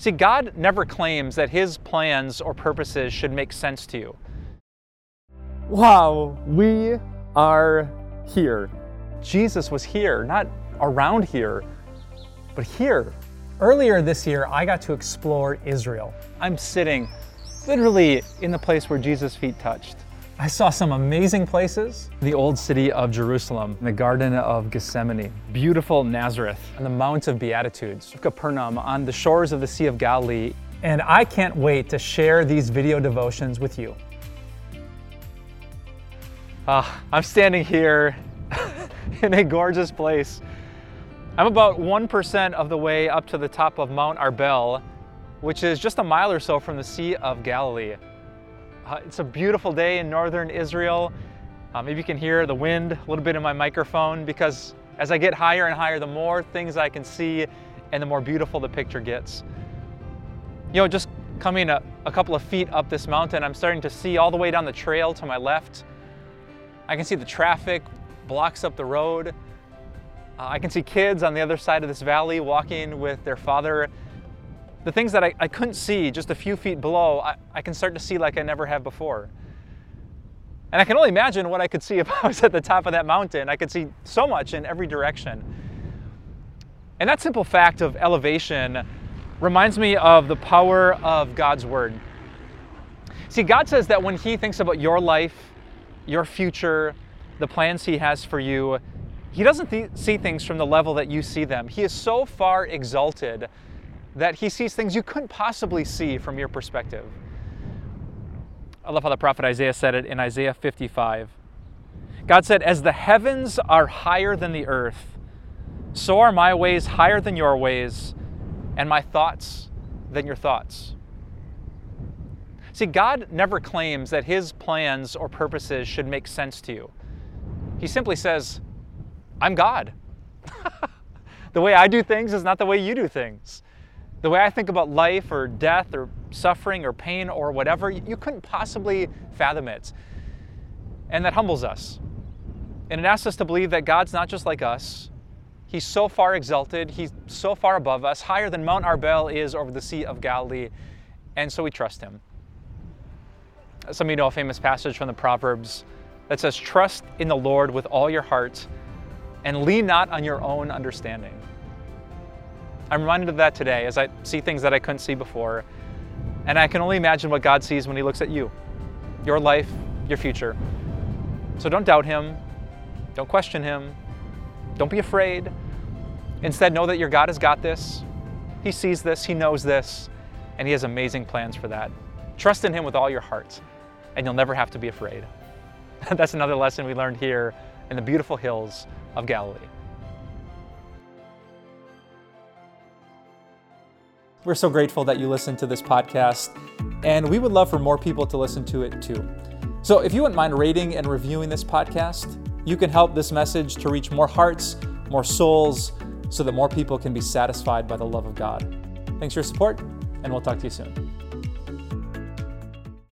See, God never claims that his plans or purposes should make sense to you. Wow, we are here. Jesus was here, not around here, but here. Earlier this year, I got to explore Israel. I'm sitting literally in the place where Jesus' feet touched. I saw some amazing places. The old city of Jerusalem, the Garden of Gethsemane, beautiful Nazareth, and the Mount of Beatitudes, Capernaum, on the shores of the Sea of Galilee. And I can't wait to share these video devotions with you. Uh, I'm standing here in a gorgeous place. I'm about 1% of the way up to the top of Mount Arbel, which is just a mile or so from the Sea of Galilee. Uh, it's a beautiful day in northern Israel. Uh, maybe you can hear the wind a little bit in my microphone because as I get higher and higher, the more things I can see and the more beautiful the picture gets. You know, just coming a, a couple of feet up this mountain, I'm starting to see all the way down the trail to my left. I can see the traffic blocks up the road. Uh, I can see kids on the other side of this valley walking with their father the things that I, I couldn't see just a few feet below, I, I can start to see like I never have before. And I can only imagine what I could see if I was at the top of that mountain. I could see so much in every direction. And that simple fact of elevation reminds me of the power of God's Word. See, God says that when He thinks about your life, your future, the plans He has for you, He doesn't th- see things from the level that you see them. He is so far exalted that he sees things you couldn't possibly see from your perspective. I love how the prophet Isaiah said it in Isaiah 55. God said, As the heavens are higher than the earth, so are my ways higher than your ways, and my thoughts than your thoughts. See, God never claims that his plans or purposes should make sense to you. He simply says, I'm God. the way I do things is not the way you do things. The way I think about life or death or suffering or pain or whatever, you couldn't possibly fathom it. And that humbles us. And it asks us to believe that God's not just like us. He's so far exalted, He's so far above us, higher than Mount Arbel is over the Sea of Galilee, and so we trust Him. Some of you know a famous passage from the Proverbs that says, Trust in the Lord with all your heart and lean not on your own understanding. I'm reminded of that today as I see things that I couldn't see before. And I can only imagine what God sees when He looks at you, your life, your future. So don't doubt Him. Don't question Him. Don't be afraid. Instead, know that your God has got this. He sees this, He knows this, and He has amazing plans for that. Trust in Him with all your heart, and you'll never have to be afraid. That's another lesson we learned here in the beautiful hills of Galilee. We're so grateful that you listen to this podcast, and we would love for more people to listen to it too. So if you wouldn't mind rating and reviewing this podcast, you can help this message to reach more hearts, more souls, so that more people can be satisfied by the love of God. Thanks for your support, and we'll talk to you soon.